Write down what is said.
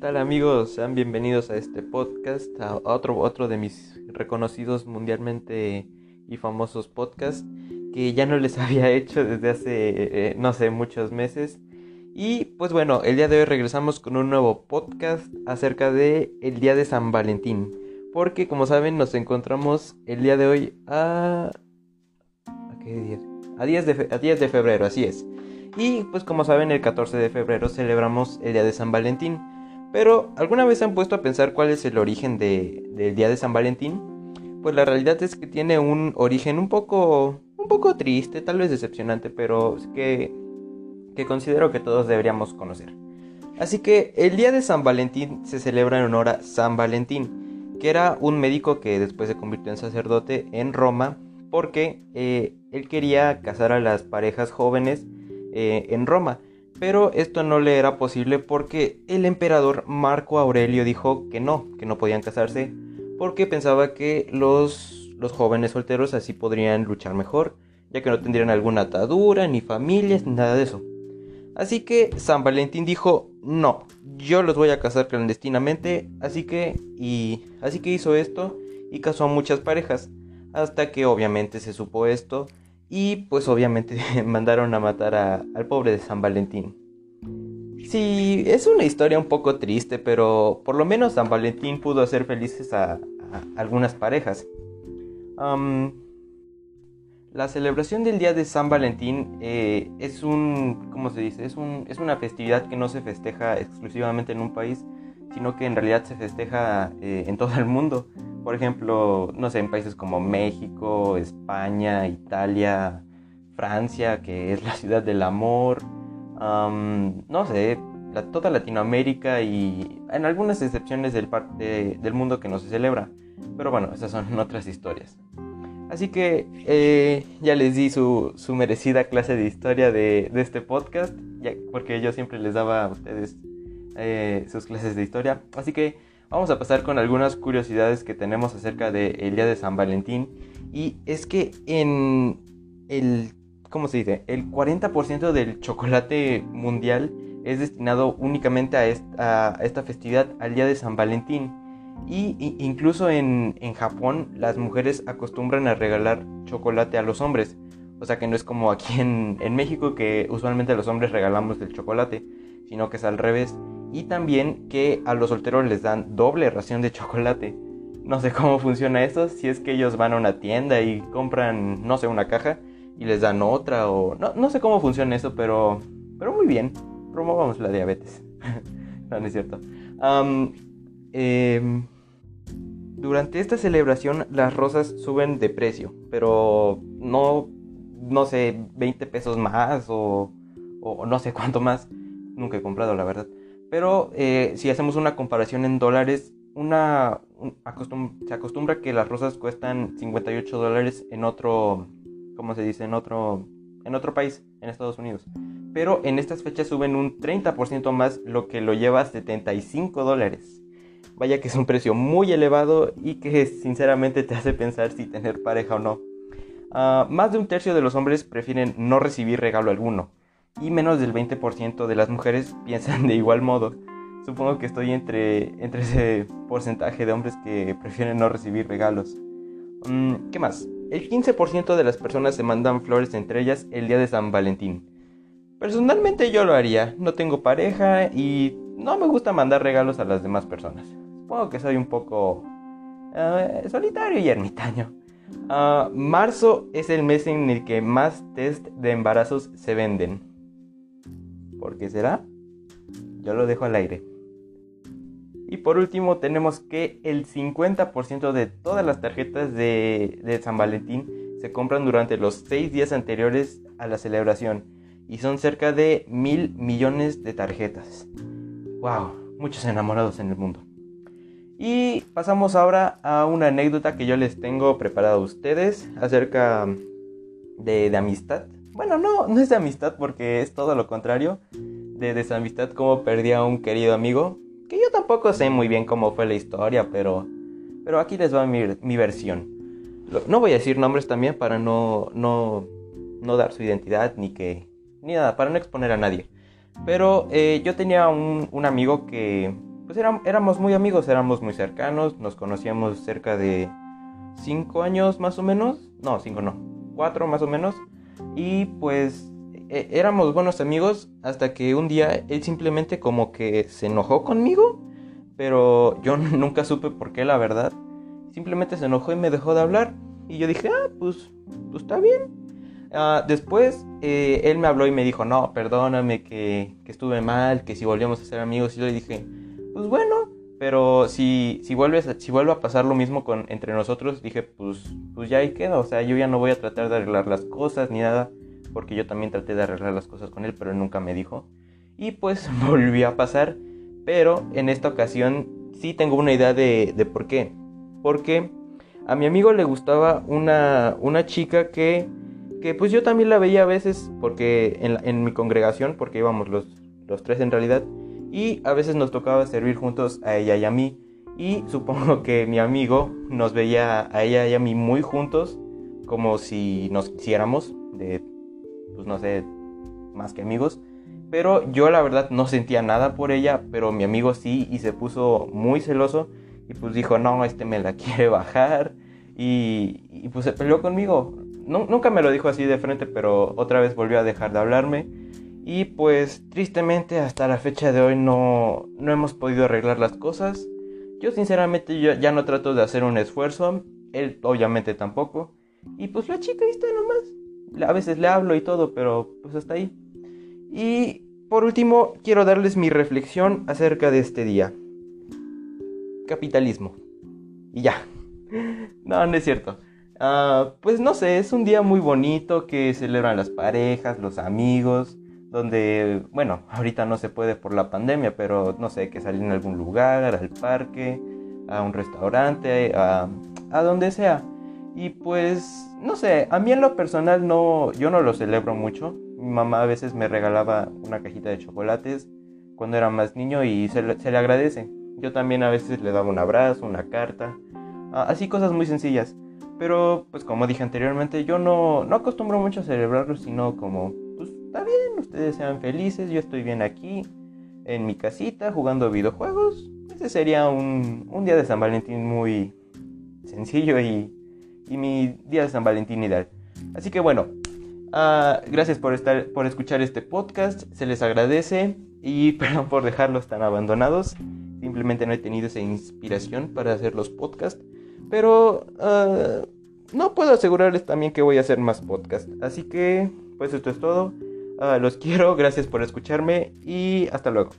tal amigos? Sean bienvenidos a este podcast, a otro, otro de mis reconocidos mundialmente y famosos podcasts que ya no les había hecho desde hace, eh, no sé, muchos meses. Y pues bueno, el día de hoy regresamos con un nuevo podcast acerca de el día de San Valentín. Porque como saben nos encontramos el día de hoy a... ¿A qué día? A 10 de, a 10 de febrero, así es. Y pues como saben el 14 de febrero celebramos el día de San Valentín. Pero ¿alguna vez han puesto a pensar cuál es el origen del día de San Valentín? Pues la realidad es que tiene un origen un poco, un poco triste, tal vez decepcionante, pero que, que considero que todos deberíamos conocer. Así que el día de San Valentín se celebra en honor a San Valentín, que era un médico que después se convirtió en sacerdote en Roma porque eh, él quería casar a las parejas jóvenes eh, en Roma. Pero esto no le era posible porque el emperador Marco Aurelio dijo que no, que no podían casarse, porque pensaba que los, los jóvenes solteros así podrían luchar mejor, ya que no tendrían alguna atadura, ni familias, nada de eso. Así que San Valentín dijo, no, yo los voy a casar clandestinamente, así que, y, así que hizo esto y casó a muchas parejas, hasta que obviamente se supo esto y pues obviamente mandaron a matar al pobre de San Valentín. Sí, es una historia un poco triste, pero por lo menos San Valentín pudo hacer felices a, algunas parejas. la celebración del día de San Valentín eh, es un, ¿cómo se dice? Es, un, es una festividad que no se festeja exclusivamente en un país, sino que en realidad se festeja eh, en todo el mundo. Por ejemplo, no sé, en países como México, España, Italia, Francia, que es la ciudad del amor, no sé, toda Latinoamérica y en algunas excepciones del parte del mundo que no se celebra. Pero bueno, esas son otras historias. Así que eh, ya les di su, merecida clase de historia de, este podcast, porque yo siempre les daba a ustedes eh, sus clases de historia. Así que vamos a pasar con algunas curiosidades que tenemos acerca del día de San Valentín. Y es que en el, ¿cómo se dice? El 40% del chocolate mundial es destinado únicamente a esta, festividad, al día de San Valentín. Y, incluso en, Japón las mujeres acostumbran a regalar chocolate a los hombres. O sea que no es como aquí en México que usualmente los hombres regalamos el chocolate, sino que es al revés. Y también que a los solteros les dan doble ración de chocolate. No sé cómo funciona eso, si es que ellos van a una tienda y compran, no sé, una caja y les dan otra o... No, no sé cómo funciona eso, pero... Pero muy bien, promovamos la diabetes. no, no es cierto. Em, durante esta celebración las rosas suben de precio, pero no, no sé, 20 pesos más o, o no sé cuánto más. Nunca he comprado, la verdad. Pero eh, si hacemos una comparación en dólares, una, se acostumbra que las rosas cuestan 58 dólares en otro, ¿cómo se dice? En otro, en otro país, en Estados Unidos. Pero en estas fechas suben un 30% más, lo que lo lleva a 75 dólares. Vaya que es un precio muy elevado y que sinceramente te hace pensar si tener pareja o no. Ah, más de un tercio de los hombres prefieren no recibir regalo alguno y menos del 20% de las mujeres piensan de igual modo. Supongo que estoy entre, entre ese porcentaje de hombres que prefieren no recibir regalos. Mm, ¿Qué más? El 15% de las personas se mandan flores entre ellas el día de San Valentín. Personalmente yo lo haría, no tengo pareja y no me gusta mandar regalos a las demás personas. Supongo que soy un poco eh, solitario y ermitaño. Ah, marzo es el mes en el que más test de embarazos se venden. ¿Por qué será? Yo lo dejo al aire. Y por último tenemos que el 50% de todas las tarjetas de, San Valentín se compran durante los 6 días anteriores a la celebración. Y son cerca de mil millones de tarjetas. ¡Wow! Muchos enamorados en el mundo. Y pasamos ahora a una anécdota que yo les tengo preparada a ustedes acerca de, de amistad. Bueno, no, no es de amistad porque es todo lo contrario. De desamistad como perdí a un querido amigo. Que yo tampoco sé muy bien cómo fue la historia, pero, pero aquí les va mi, mi versión. No voy a decir nombres también para no, no, no dar su identidad ni que... Ni nada, para no exponer a nadie. Pero eh, yo tenía un, un amigo que pues éramos muy amigos, éramos muy cercanos, nos conocíamos cerca de 5 años más o menos, no, 5 no, 4 más o menos, y pues e, éramos buenos amigos hasta que un día él simplemente como que se enojó conmigo, pero yo nunca supe por qué la verdad, simplemente se enojó y me dejó de hablar, y yo dije, ah, pues, pues está bien, Ah, después eh, él me habló y me dijo, no, perdóname que, estuve mal, que si volvíamos a ser amigos. Y yo le dije, pues bueno, pero si, si, vuelves si vuelve a pasar lo mismo con, entre nosotros, dije, pues, pues ya ahí queda. O sea, yo ya no voy a tratar de arreglar las cosas ni nada, porque yo también traté de arreglar las cosas con él, pero nunca me dijo. Y pues volvió a pasar, pero en esta ocasión sí tengo una idea de, de por qué. Porque a mi amigo le gustaba una, una chica que que pues yo también la veía a veces porque en, mi congregación, porque íbamos los, los tres en realidad, y a veces nos tocaba servir juntos a ella y a mí, y supongo que mi amigo nos veía a ella y a mí muy juntos, como si nos quisiéramos, de, pues no sé, más que amigos. Pero yo la verdad no sentía nada por ella, pero mi amigo sí y se puso muy celoso y pues dijo, no, este me la quiere bajar y, y pues se peleó conmigo nunca me lo dijo así de frente, pero otra vez volvió a dejar de hablarme. Y pues tristemente hasta la fecha de hoy no, no hemos podido arreglar las cosas. Yo sinceramente yo ya no trato de hacer un esfuerzo, él obviamente tampoco. Y pues la chica ahí está nomás. A veces le hablo y todo, pero pues hasta ahí. Y por último, quiero darles mi reflexión acerca de este día. Capitalismo. Y ya. No, no es cierto. Ah, pues no sé, es un día muy bonito que celebran las parejas, los amigos, donde, bueno, ahorita no se puede por la pandemia, pero no sé, que salir en algún lugar, al parque, a un restaurante, a, a donde sea. Y pues, no sé, a mí en lo personal no, yo no lo celebro mucho. Mi mamá a veces me regalaba una cajita de chocolates cuando era más niño y se le, agradece. Yo también a veces le daba un abrazo, una carta, así cosas muy sencillas. Pero, pues como dije anteriormente, yo no, no acostumbro mucho a celebrarlo, sino como, ustedes sean felices, yo estoy bien aquí, en mi casita, jugando videojuegos. Ese sería un, un día de San Valentín muy sencillo y, y, mi día de San Valentín ideal. Así que bueno, uh, gracias por, estar, por escuchar este podcast, se les agradece y perdón por dejarlos tan abandonados. Simplemente no he tenido esa inspiración para hacer los podcasts. Pero uh, no puedo asegurarles también que voy a hacer más podcast. Así que, pues esto es todo. Uh, los quiero, gracias por escucharme y hasta luego.